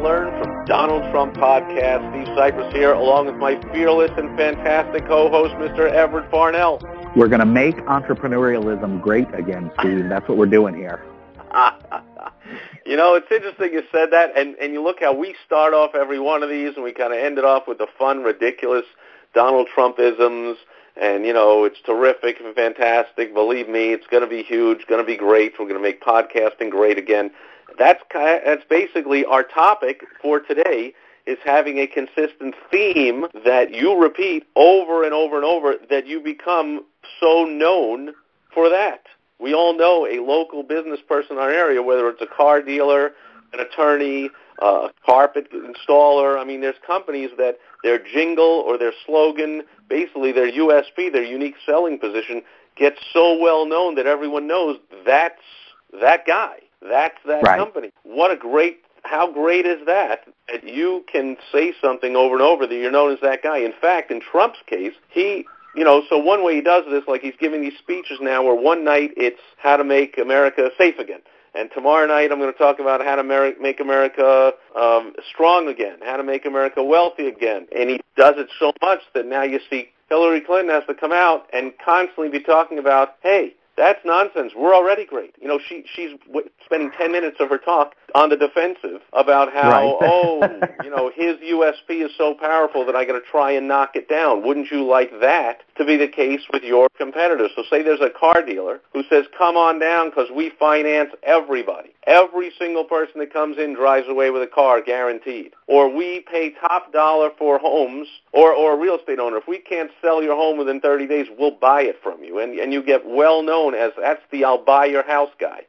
Learned from Donald Trump podcast. Steve Sipress here, along with my fearless and fantastic co-host, Mr. Everett Farnell. We're going to make entrepreneurialism great again, Steve. That's what we're doing here. you know, it's interesting you said that, and, and you look how we start off every one of these, and we kind of end it off with the fun, ridiculous Donald Trumpisms and you know it's terrific and fantastic. Believe me, it's going to be huge, going to be great. We're going to make podcasting great again. That's that's basically our topic for today. Is having a consistent theme that you repeat over and over and over that you become so known for that. We all know a local business person in our area, whether it's a car dealer, an attorney, a carpet installer. I mean, there's companies that their jingle or their slogan, basically their USP, their unique selling position, gets so well known that everyone knows that's that guy. That's that right. company. What a great how great is that that you can say something over and over that you're known as that guy. In fact, in Trump's case, he you know, so one way he does this, like he's giving these speeches now where one night it's how to make America safe again. And tomorrow night I'm going to talk about how to make America um, strong again, how to make America wealthy again. And he does it so much that now you see Hillary Clinton has to come out and constantly be talking about, hey, that's nonsense. We're already great. You know, she she's w- spending 10 minutes of her talk on the defensive about how, right. oh, you know, his USP is so powerful that I got to try and knock it down. Wouldn't you like that to be the case with your competitors? So say there's a car dealer who says, come on down because we finance everybody. Every single person that comes in drives away with a car, guaranteed. Or we pay top dollar for homes, or, or a real estate owner. If we can't sell your home within 30 days, we'll buy it from you. And, and you get well known as, that's the I'll buy your house guy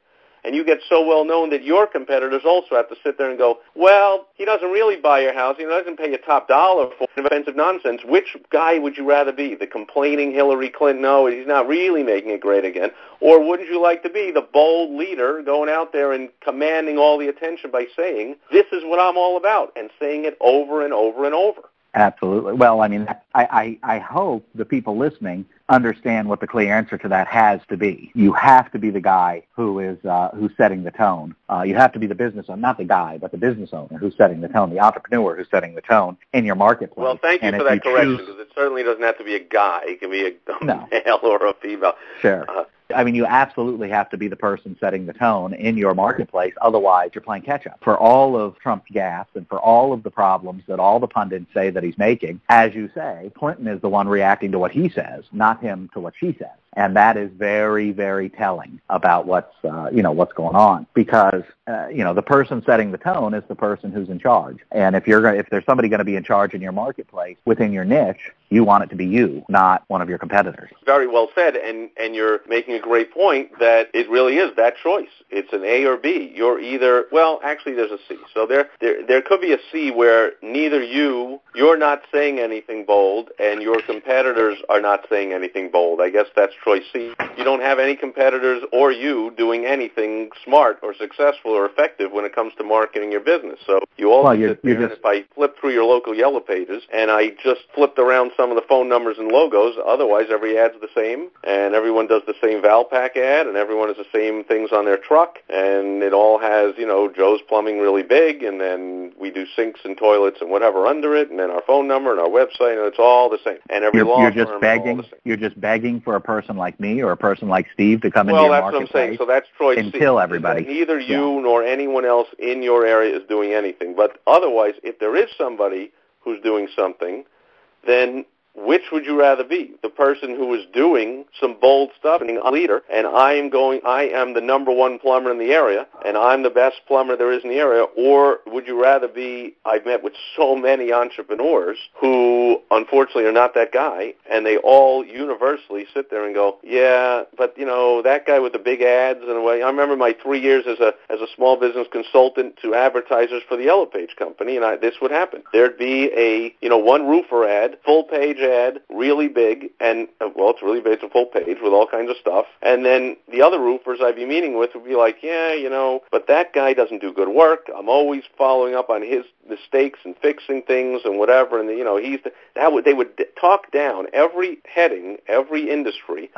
and you get so well known that your competitors also have to sit there and go, well, he doesn't really buy your house. He doesn't pay you top dollar for offensive nonsense. Which guy would you rather be? The complaining Hillary Clinton, no, he's not really making it great again. Or wouldn't you like to be the bold leader going out there and commanding all the attention by saying, this is what I'm all about, and saying it over and over and over? Absolutely. Well, I mean, I, I, I hope the people listening understand what the clear answer to that has to be. You have to be the guy who is uh, who's setting the tone. Uh, you have to be the business owner, not the guy, but the business owner who's setting the tone, the entrepreneur who's setting the tone in your marketplace. Well, thank you and for that you correction because it certainly doesn't have to be a guy. It can be a no. male or a female. Sure. Uh, I mean, you absolutely have to be the person setting the tone in your marketplace. Otherwise, you're playing catch up. For all of Trump's gaffes and for all of the problems that all the pundits say that he's making, as you say, Clinton is the one reacting to what he says, not him to what she says and that is very very telling about what's uh, you know what's going on because uh, you know the person setting the tone is the person who's in charge and if you're going if there's somebody going to be in charge in your marketplace within your niche you want it to be you not one of your competitors. Very well said and and you're making a great point that it really is that choice. It's an A or B. You're either well actually there's a C. So there there there could be a C where neither you you're not saying anything bold and your competitors are not saying anything bold. I guess that's choice C. You don't have any competitors or you doing anything smart or successful or effective when it comes to marketing your business. So you also well, you're, sit there, you're and if I flip through your local yellow pages and I just flipped around some of the phone numbers and logos, otherwise every ad's the same and everyone does the same Valpak ad and everyone has the same things on their truck and it all has, you know, Joe's Plumbing really big and then we do sinks and toilets and whatever under it and then our phone number and our website and it's all the same. And every you're, law you're just firm begging, all the same. You're just begging for a person like me or a person like Steve to come well, into your that's what I'm saying. So that's choice and C. kill everybody. Neither you Yeah. nor anyone else in your area is doing anything. But otherwise, if there is somebody who's doing something, then which would you rather be? The person who is doing some bold stuff and a leader, and I am going, I am the number one plumber in the area, and I'm the best plumber there is in the area, or would you rather be, I've met with so many entrepreneurs who unfortunately are not that guy, and they all universally sit there and go, yeah, but you know, that guy with the big ads and way, I remember my three years as a, as a small business consultant to advertisers for the Yellow Page company, and I, this would happen. There'd be a, you know, one roofer ad, full page ad, really big, and uh, well, it's really big. It's a full page with all kinds of stuff. And then the other roofers I'd be meeting with would be like, yeah, you know, but that guy doesn't do good work. I'm always following up on his mistakes and fixing things and whatever. And you know, he's the, that would they would talk down every heading, every industry.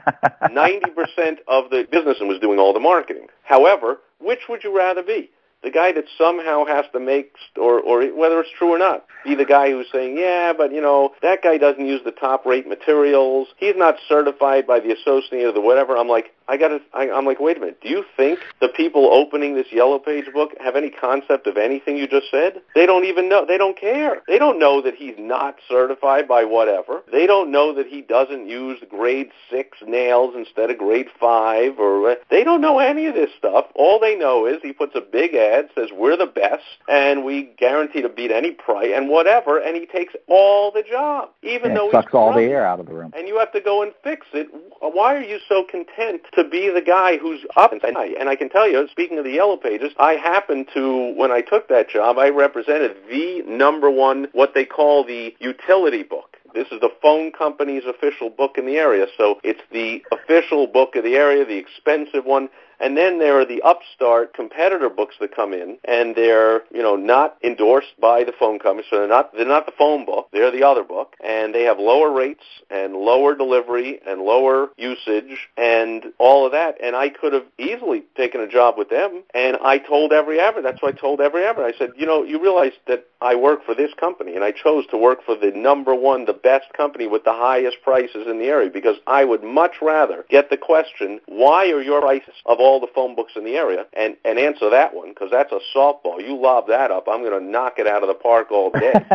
Ninety percent of the business and was doing all the marketing. However, which would you rather be? The guy that somehow has to make, or, or whether it's true or not, be the guy who's saying, yeah, but you know, that guy doesn't use the top rate materials. He's not certified by the associate or the whatever. I'm like, I got to, I'm like, wait a minute. Do you think the people opening this yellow page book have any concept of anything you just said? They don't even know. They don't care. They don't know that he's not certified by whatever. They don't know that he doesn't use grade six nails instead of grade five or they don't know any of this stuff. All they know is he puts a big ad, says we're the best and we guarantee to beat any price and whatever, and he takes all the job, even and though sucks he's all the air out of the room. And you have to go and fix it. Why are you so content to be the guy who's up and I, and I can tell you, speaking of the yellow pages, I happened to when I took that job, I represented the number one what they call the utility book. This is the phone company's official book in the area, so it's the official book of the area, the expensive one. And then there are the upstart competitor books that come in, and they're you know not endorsed by the phone company, so they're not they're not the phone book, they're the other book, and they have lower rates and lower delivery and lower usage and all of that. And I could have easily taken a job with them, and I told every ever. That's what I told every ever. I said, you know, you realize that I work for this company, and I chose to work for the number one, the best company with the highest prices in the area because I would much rather get the question, why are your prices of all all the phone books in the area and, and answer that one because that's a softball. You lob that up, I'm going to knock it out of the park all day.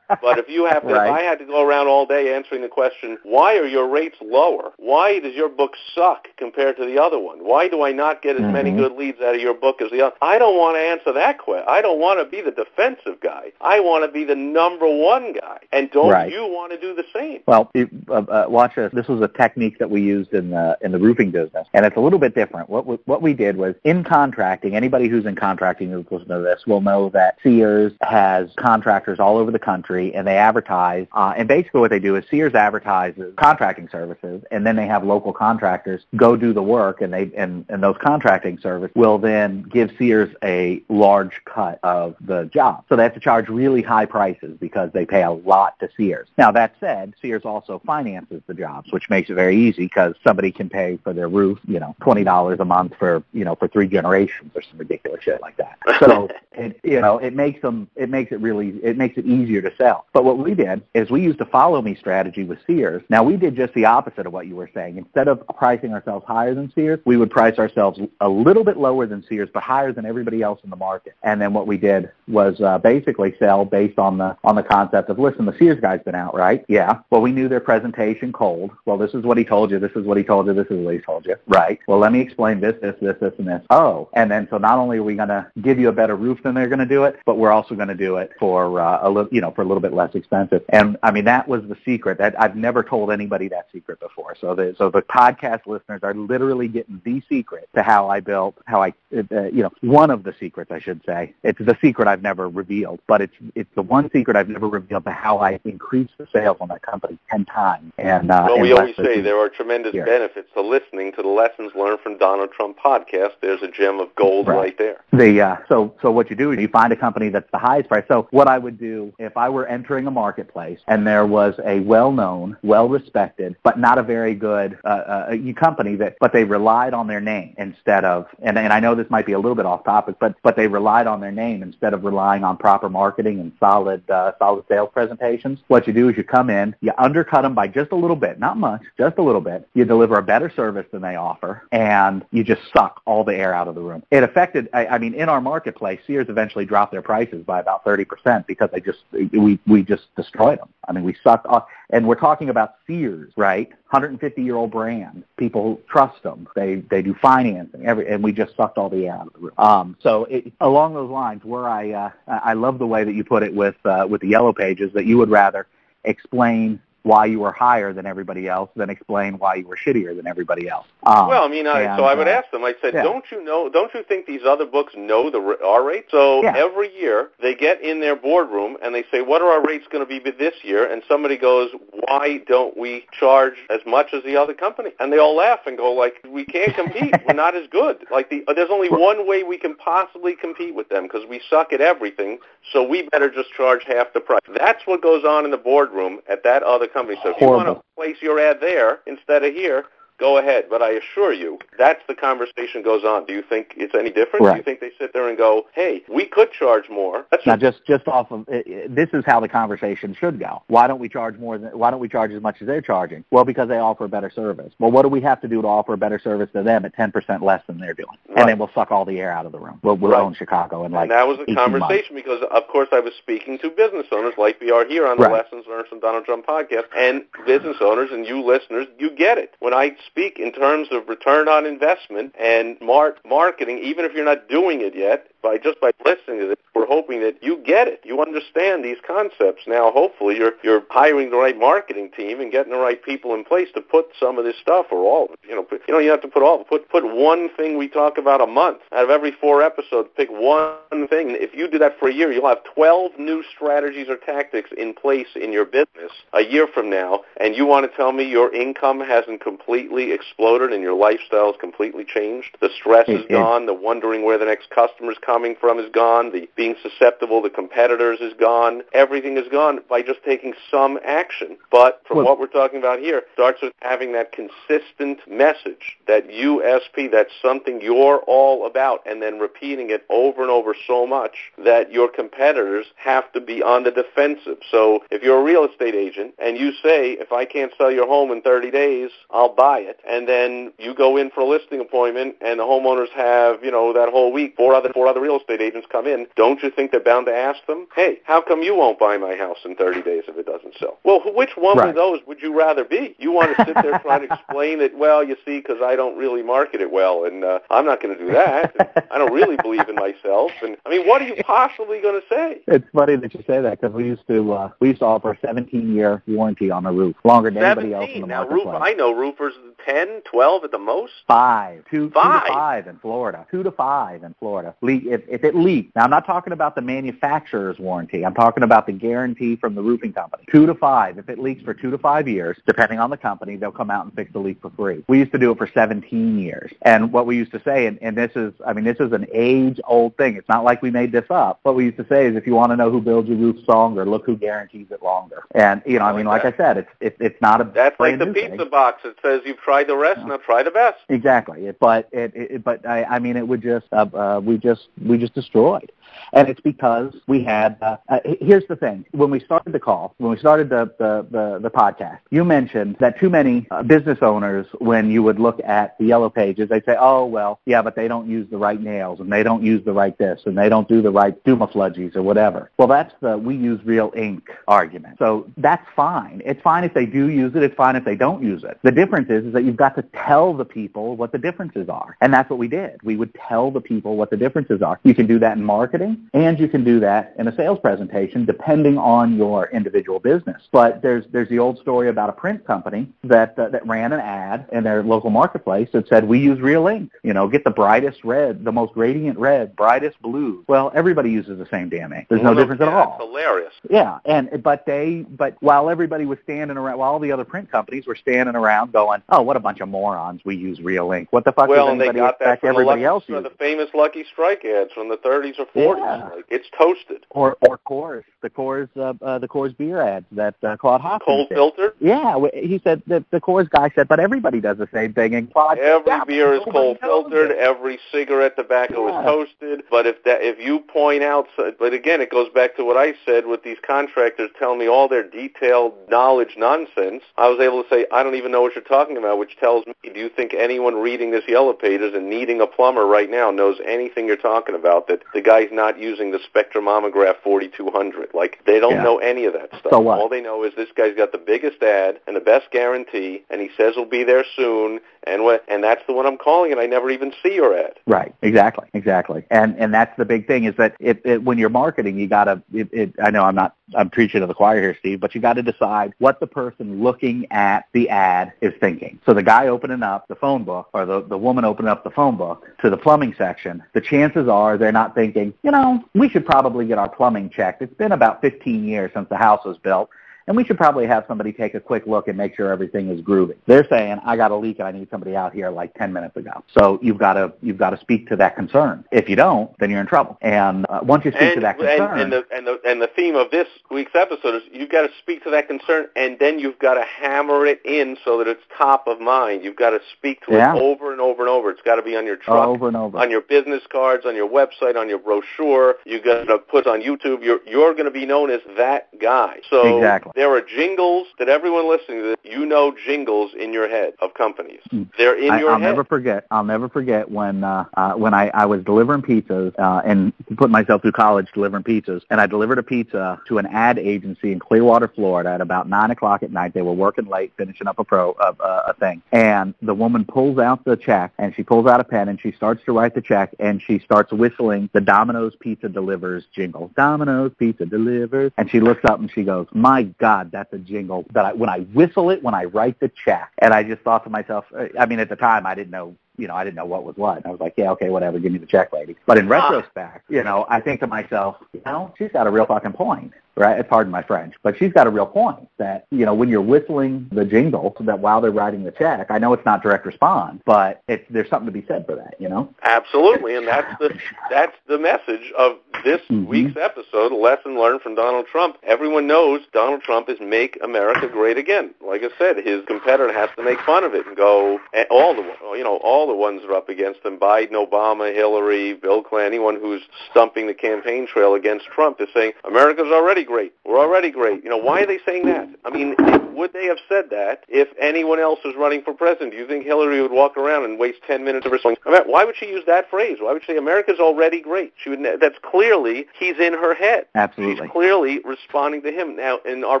but if you have to, right. if I had to go around all day answering the question, why are your rates lower? Why does your book suck compared to the other one? Why do I not get as mm-hmm. many good leads out of your book as the other? I don't want to answer that question. I don't want to be the defensive guy. I want to be the number one guy. And don't right. you want to do the same? Well, it, uh, uh, watch this. This was a technique that we used in the in the roofing business, and it's a little bit different. What what we did was in contracting, anybody who's in contracting who's listening to this will know that Sears has contractors all over the country and they advertise. Uh, and basically what they do is Sears advertises contracting services and then they have local contractors go do the work and they and, and those contracting services will then give Sears a large cut of the job. So they have to charge really high prices because they pay a lot to Sears. Now that said, Sears also finances the jobs, which makes it very easy because somebody can pay for their roof, you know, $20 a month for you know, for three generations or some ridiculous shit like that. So it, you know, it makes them, it makes it really, it makes it easier to sell. But what we did is we used a follow me strategy with Sears. Now we did just the opposite of what you were saying. Instead of pricing ourselves higher than Sears, we would price ourselves a little bit lower than Sears, but higher than everybody else in the market. And then what we did was uh, basically sell based on the on the concept of, listen, the Sears guy's been out, right? Yeah. Well, we knew their presentation cold. Well, this is what he told you. This is what he told you. This is what he told you. Right. Well, let me explain this, this, this, this, and this. Oh, and then so not only are we going to give you a better roof than they're going to do it, but we're also going to do it for uh, a little, you know, for a little bit less expensive. And I mean, that was the secret. That I've never told anybody that secret before. So the so the podcast listeners are literally getting the secret to how I built, how I, uh, you know, one of the secrets I should say. It's the secret I've never revealed, but it's it's the one secret I've never revealed to how I increased the sales on that company ten times. And uh, well, we always say there are tremendous year. benefits to listening to the lessons learned from Donald Trump podcast. There's a gem of gold right, right there. The uh, so so what you do is you find a company that's the highest price. So what I would do if I were entering a marketplace and there was a well-known, well-respected, but not a very good uh, uh, company that, but they relied on their name instead of, and, and I know this might be a little bit off topic, but but they relied on their name instead of relying on proper marketing and solid uh, solid sales presentations. What you do is you come in, you undercut them by just a little bit, not much, just a little bit. You deliver a better service than they offer, and you just just suck all the air out of the room. It affected. I, I mean, in our marketplace, Sears eventually dropped their prices by about thirty percent because they just we we just destroyed them. I mean, we sucked off, and we're talking about Sears, right? 150 year old brand. People trust them. They they do financing. Every and we just sucked all the air out of the room. Um, so it, along those lines, where I uh, I love the way that you put it with uh, with the yellow pages that you would rather explain why you were higher than everybody else then explain why you were shittier than everybody else. Um, well, I mean, I, and, so I would uh, ask them. I said, yeah. "Don't you know? Don't you think these other books know the R rate?" So yeah. every year they get in their boardroom and they say, "What are our rates going to be this year?" And somebody goes, "Why don't we charge as much as the other company?" And they all laugh and go, "Like we can't compete. We're not as good. Like the there's only one way we can possibly compete with them because we suck at everything. So we better just charge half the price." That's what goes on in the boardroom at that other company. So if Horrible. you want to place your ad there instead of here, go ahead. But I assure you, that's the conversation goes on. Do you think it's any different? Right. Do you think they sit there and go, "Hey, we could charge more"? That's now just just off of this is how the conversation should go. Why don't we charge more than? Why don't we charge as much as they're charging? Well, because they offer a better service. Well, what do we have to do to offer a better service to them at ten percent less than they're doing? Right. And then we'll suck all the air out of the room. We'll, we'll right. own Chicago in like. And that was a conversation months. because, of course, I was speaking to business owners like we are here on the. Lessons Learned from Donald Trump podcast, and business owners and you listeners, you get it. When I speak in terms of return on investment and mar- marketing, even if you're not doing it yet, by just by listening to this, we're hoping that you get it. You understand these concepts. Now, hopefully, you're you're hiring the right marketing team and getting the right people in place to put some of this stuff or all of it. You know, put, you know, you have to put all put put one thing we talk about a month out of every four episodes. Pick one thing. If you do that for a year, you'll have 12 new strategies or tactics in place in your business a year from now. And you want to tell me your income hasn't completely exploded and your lifestyle is completely changed? The stress is it- gone. The wondering where the next customer's coming from is gone. The being susceptible to competitors is gone. Everything is gone by just taking some action. But from Well- what we're talking about here, starts with having that consistent message that USP, that's something you're all about, and then repeating it over and over so much that your competitors have to be on the defensive. So if you're a real estate agent and you say, if I can't sell your home in 30 days, I'll buy it, and then you go in for a listing appointment and the homeowners have, you know, that whole week, four other, four other real estate agents come in, don't you think they're bound to ask them, hey, how come you won't buy my house in 30 days if it doesn't sell? Well, which one Right. of those would you rather be? You want to sit there trying to explain it, well, you see, because I don't really market it well, and uh, I'm not going to do that. I don't really believe in myself. And I mean, what are you possibly going to say? It's funny that you say that because we used to uh, we used to offer a 17 year warranty on a roof, longer than anybody else in the 17. Now, roof. I know roofers 10, 12 at the most. Five, two, Five? two to five in Florida. Two to five in Florida. Le- if, if it leaks, now I'm not talking about the manufacturer's warranty. I'm talking about the guarantee from the roofing company. Two to five. If it leaks for two to five years, depending on the company, they'll come out and fix the leak for free. We used to do it for 17 years. And what we used to say, and, and this is, I mean, this is an age-old thing. It's not like we made this up. What we used to say is, if you want to know who builds your roof stronger, look who guarantees it longer. And you know, I mean, like I said, it's it, it's not a That's like the pizza thing. box. It says you've tried the rest, now try the best. Exactly. It, but it, it, but I, I mean, it would just, uh, uh, we just, we just destroyed. And it's because we had, uh, uh, here's the thing. When we started the call, when we started the, the, the, the podcast, you mentioned that too many uh, business owners, when you would look at the yellow pages, they'd say, oh, well, yeah, but they don't use the right nails and they don't use the right this and they don't do the right Dumafludgies or whatever. Well, that's the we use real ink argument. So that's fine. It's fine if they do use it. It's fine if they don't use it. The difference is, is that you've got to tell the people what the differences are. And that's what we did. We would tell the people what the differences are. You can do that in marketing and you can do that in a sales presentation depending on your individual business. But there's there's the old story about a print company that uh, that ran an ad in their local marketplace that said we use real ink. You know, get the brightest red, the most radiant red, brightest blue. Well, everybody uses the same damn ink. There's no Well, difference at all. That's hilarious. Yeah, and but they but while everybody was standing around, while all the other print companies were standing around going, "Oh, what a bunch of morons! We use real ink. What the fuck well, does and they anybody got that expect from everybody the, else lucky, uses?" the famous Lucky Strike ad ads from the 30s or 40s. Yeah. Like it's toasted. Or or Coors, the Coors uh, uh, the Coors beer ads that uh, Claude Hopkins Cold did. filtered. Yeah, he said that the Coors guy said, but everybody does the same thing. And Claude, Every yeah, beer is cold filtered. it. Every cigarette tobacco Yeah. is toasted. But if that, if you point out, but again, it goes back to what I said with these contractors telling me all their detailed knowledge nonsense. I was able to say, I don't even know what you're talking about, which tells me, do you think anyone reading this Yellow Pages and needing a plumber right now knows anything you're talking about? That the guy's not using the Spectrumomograph 4200. Like they don't Yeah. know any of that stuff. So what? All they know is this guy's got the biggest ad and the best guarantee, and he says he'll be there soon, and what? And that's the one I'm calling, and I never even see your ad. Right, exactly, exactly, and and that's the big thing is that it, it when you're marketing, you gotta. It, it, I know I'm not I'm preaching to the choir here, Steve, but you got to decide what the person looking at the ad is thinking. So the guy opening up the phone book or the the woman opening up the phone book to the plumbing section, the chances are they're not thinking, you know, we should probably get our plumbing checked. It's been about 15 years since the house was built and we should probably have somebody take a quick look and make sure everything is groovy. They're saying, I got a leak and I need somebody out here like 10 minutes ago. So you've got to you've got to speak to that concern. If you don't, then you're in trouble. And uh, once you speak And, to that concern, and the and the and the theme of this week's episode is you've got to speak to that concern, and then you've got to hammer it in so that it's top of mind. You've got to speak to Yeah. it over and over and over. It's got to be on your truck, over and over. on your business cards, on your website, on your brochure. You got to put on YouTube. You're you're going to be known as that guy. So Exactly. There are jingles that everyone listening to this, you know jingles in your head of companies. Hmm. They're in I, your I'll head. never forget. I'll never forget when uh, uh, when I, I was delivering pizzas uh, and put myself through college delivering pizzas, and I delivered a pizza to an ad agency in Clearwater, Florida, at about nine o'clock at night. They were working late, finishing up a pro uh, a thing, and the woman pulls out the check and she pulls out a pen and she starts to write the check and she starts whistling the Domino's Pizza Delivers jingle. Domino's Pizza Delivers, and she looks up and she goes, "My God, that's a jingle that I, when I whistle it when I write the check." And I just thought to myself, I mean, at the time I didn't know you know, I didn't know what was what. And I was like, yeah, okay, whatever, give me the check, lady. But in ah. retrospect, you know, I think to myself, you know, she's got a real fucking point, right? Pardon my French, but she's got a real point that, you know, when you're whistling the jingle that while they're writing the check, I know it's not direct response, but it's, there's something to be said for that, you know? Absolutely, and that's the that's the message of this Mhm. week's episode. A lesson learned from Donald Trump. Everyone knows Donald Trump is "Make America Great Again." Like I said, his competitor has to make fun of it and go and all the you know all the ones are up against him: Biden, Obama, Hillary, Bill Clinton, anyone who's stumping the campaign trail against Trump is saying America's already great. We're already great. You know why are they saying that? I mean, would they have said that if anyone else was running for president? Do you think Hillary would walk around and waste ten minutes of her mean, why would she use that phrase? Why would she say America's already great? She would. That's clearly he's in her head. Absolutely. She's clearly responding to him now. And our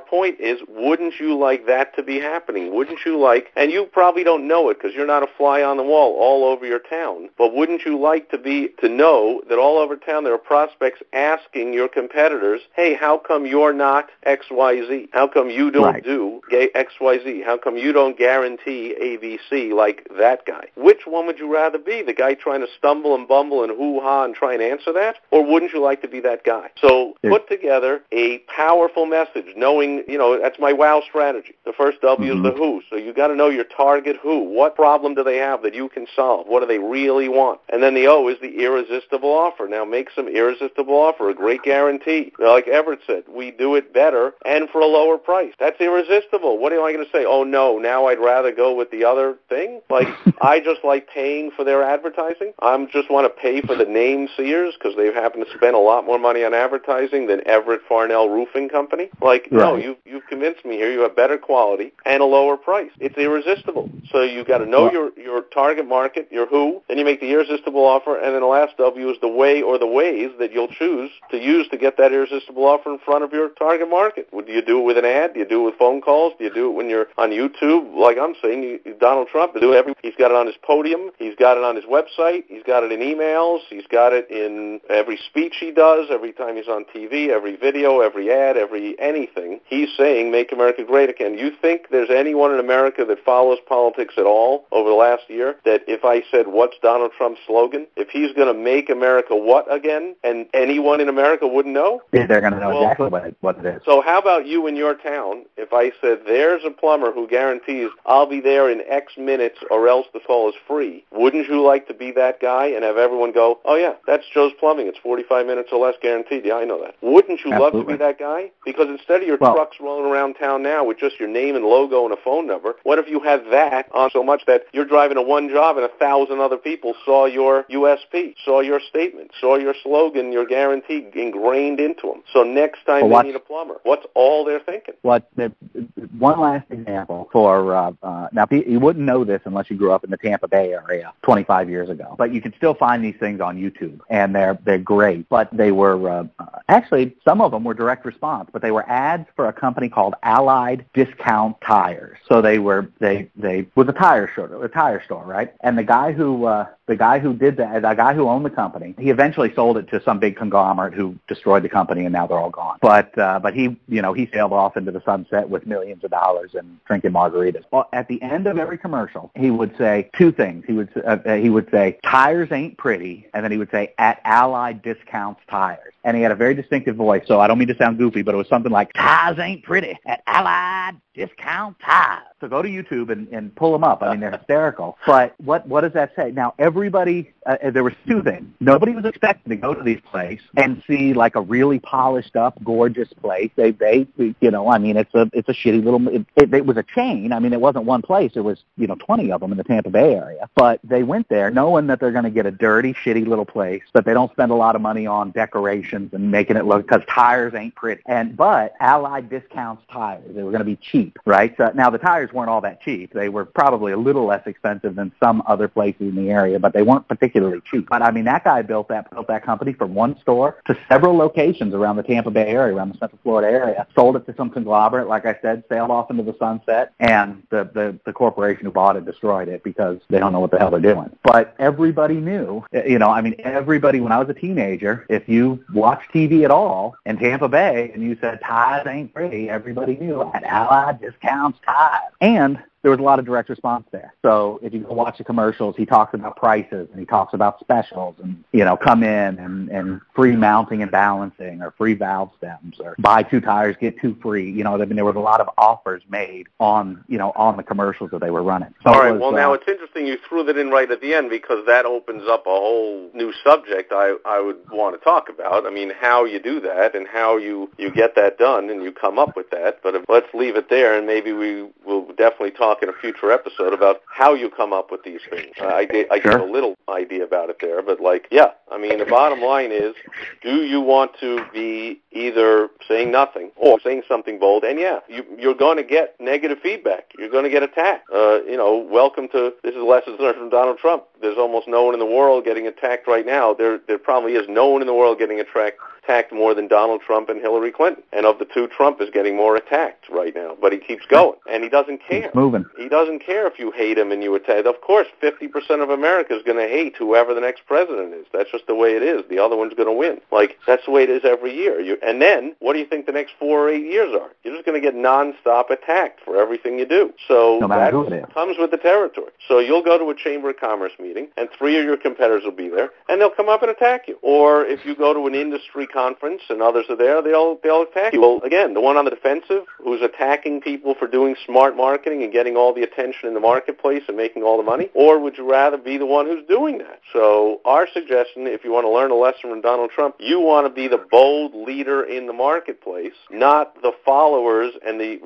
point is, wouldn't you like that to be happening? Wouldn't you like? And you probably don't know it because you're not a fly on the wall all over your town. But wouldn't you like to be to know that all over town there are prospects asking your competitors, "Hey, how come you're not X Y Z? How come you don't Right. do X Y Z? How come you don't guarantee A B C like that guy? Which one would you rather be? The guy trying to stumble and bumble and hoo ha and try and answer that, or wouldn't you like to be that guy? So Yeah. put together a powerful message, knowing you know that's my wow strategy. The first W Mhm. is the who, so you got to know your target who. What problem do they have that you can solve? What do they really want? And then the O is the irresistible offer. Now make some irresistible offer, a great guarantee. Like Everett said, we do it better and for a lower price. That's irresistible. What am I going to say? Oh no, now I'd rather go with the other thing. Like I just like paying for their advertising. I just want to pay for the name Sears because they happen to spend a lot more money on advertising than Everett Farnell Roofing Company. Like no, you you've convinced me here. You have better quality and a lower price. It's irresistible. So you've got to know your your target market, your who, then you make the irresistible offer, and then the last W is the way or the ways that you'll choose to use to get that irresistible offer in front of your target market. Would you do it with an ad? Do you do it with phone calls? Do you do it when you're on YouTube? Like I'm saying, Donald Trump is doing every. He's got it on his podium. He's got it on his website. He's got it in emails. He's got it in every speech he does. Every time he's on TV, every video, every ad, every anything. He's saying, "Make America Great Again." You think there's anyone in America that follows politics at all over the last year that if I said, "What's Donald Trump's slogan?" If he's going to make America what again, and anyone in America wouldn't know? They're going to know Well, exactly what it, what it is. So how about you in your town? If I said there's a plumber who guarantees I'll be there in X minutes or else the call is free, wouldn't you like to be that guy and have everyone go, oh yeah, that's Joe's Plumbing. It's 45 minutes or less guaranteed. Yeah, I know that. Wouldn't you Absolutely. love to be that guy? Because instead of your well, trucks rolling around town now with just your name and logo and a phone number, what if you had that on so much that you're driving to one job and a thousand other people saw your USP, saw your statement, saw your slogan, your guarantee ingrained into them. So next time well, they need a plumber, what's all they're thinking? What the, one last example for uh, uh, now you wouldn't know this unless you grew up in the Tampa Bay area 25 years ago, but you can still find these things on YouTube and they're they're great. But they were uh, actually some of them were direct response, but they were ads for a company called Allied Discount Tires. So they were they they was a tire store, a tire store, right? And the guy who uh, the guy who did that, the guy who owned the company, he eventually sold it to some big conglomerate who destroyed the company, and now they're all gone. But uh, but he you know he sailed off into the sunset with millions of dollars and drinking margaritas. Well, at the end of every commercial, he would say two things. He would uh, he would say tires ain't pretty, and then he would say at Allied Discounts Tires, and he had a very distinctive voice. So I don't mean to sound goofy, but it was something like tires ain't pretty at Allied Discount Tires. So go to YouTube and, and pull them up. I mean, they're hysterical. But what what does that say? Now, everybody, uh, there was two things. Nobody was expecting to go to these places and see like a really polished up, gorgeous place. They they you know, I mean, it's a it's a shitty little. It, it, it was a chain. I mean, it wasn't one place. It was you know twenty of them in the Tampa Bay area. But they went there knowing that they're going to get a dirty, shitty little place. But they don't spend a lot of money on decorations and making it look because tires ain't pretty. And but Allied discounts tires. They were going to be cheap, right? So, now the tires weren't all that cheap. They were probably a little less expensive than some other places in the area, but they weren't particularly cheap. But I mean, that guy built that built that company from one store to several locations around the Tampa Bay area, around the Central Florida area. Sold it to some conglomerate, like I said, sailed off into the sunset, and the the, the corporation who bought it destroyed it because they don't know what the hell they're doing. But everybody knew, eh, you know, I mean, everybody. When I was a teenager, if you watched TV at all in Tampa Bay and you said ties ain't pretty, everybody knew at Allied Discounts Ties. And there was a lot of direct response there. So if you go watch the commercials, he talks about prices and he talks about specials and, you know, come in and, and free mounting and balancing or free valve stems or buy two tires, get two free. You know, I mean, there was a lot of offers made on, you know, on the commercials that they were running. So All right. Was, well, uh, now it's interesting you threw that in right at the end because that opens up a whole new subject I, I would want to talk about. I mean, how you do that and how you, you get that done and you come up with that. But if, let's leave it there and maybe we will definitely talk talk in a future episode about how you come up with these things. I did, I sure. a little idea about it there, but like, yeah, I mean, the bottom line is, do you want to be either saying nothing or saying something bold? And yeah, you, you're going to get negative feedback. You're going to get attacked. Uh, you know, welcome to this is lessons learned from Donald Trump. There's almost no one in the world getting attacked right now. There, there probably is no one in the world getting attacked attacked more than Donald Trump and Hillary Clinton. And of the two, Trump is getting more attacked right now. But he keeps going, and he doesn't care. He's moving. He doesn't care if you hate him and you attack. Of course, 50% of America is going to hate whoever the next president is. That's just the way it is. The other one's going to win. Like, that's the way it is every year. You, and then, what do you think the next four or eight years are? You're just going to get nonstop attacked for everything you do. So no that who it is. comes with the territory. So you'll go to a Chamber of Commerce meeting, and three of your competitors will be there, and they'll come up and attack you. Or if you go to an industry conference and others are there, they'll they'll attack you. Well, again, the one on the defensive who's attacking people for doing smart marketing and getting all the attention in the marketplace and making all the money, or would you rather be the one who's doing that? So our suggestion, if you want to learn a lesson from Donald Trump, you want to be the bold leader in the marketplace, not the followers and the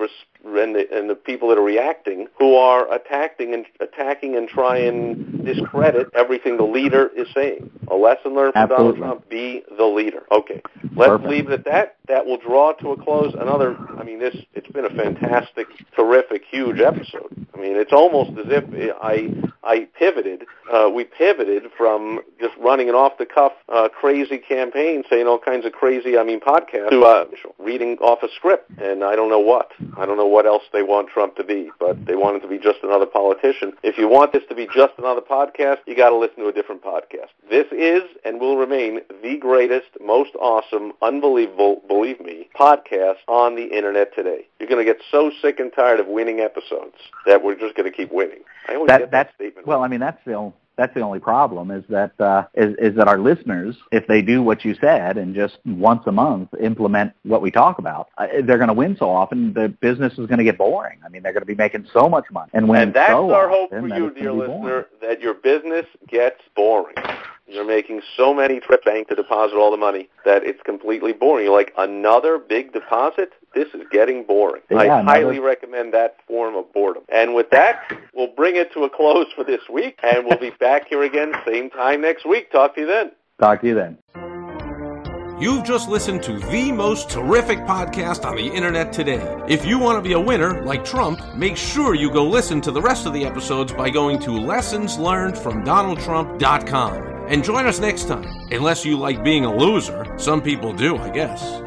and the, and the people that are reacting who are attacking and attacking and try and discredit everything the leader is saying. A lesson learned from Absolutely. Donald Trump: be the leader. Okay, let's Perfect. leave it at that. That will draw to a close another. I mean, this it's been a fantastic, terrific, huge episode. I mean, it's almost as if I I pivoted. Uh, we pivoted from just running an off the cuff, uh, crazy campaign, saying all kinds of crazy. I mean, podcast to uh, reading off a script, and I don't know what. I don't know what else they want Trump to be, but they want him to be just another politician. If you want this to be just another podcast, you got to listen to a different podcast. This is and will remain the greatest, most awesome, unbelievable, believe me, podcast on the internet today. You're going to get so sick and tired of winning episodes that we're just going to keep winning. I always That- get that statement. Well, I mean, that's the only, That's the only problem is that uh, is, is that our listeners, if they do what you said and just once a month implement what we talk about, uh, they're going to win so often. The business is going to get boring. I mean, they're going to be making so much money, and when and that's so our hope for you, dear listener, boring. that your business gets boring. You're making so many trip bank to deposit all the money that it's completely boring. You're like another big deposit. This is getting boring. I Yeah, highly recommend that form of boredom. And with that, we'll bring it to a close for this week, and we'll be back here again same time next week. Talk to you then. Talk to you then. You've just listened to the most terrific podcast on the internet today. If you want to be a winner like Trump, make sure you go listen to the rest of the episodes by going to lessonslearnedfromdonaldtrump.com. And join us next time, unless you like being a loser. Some people do, I guess.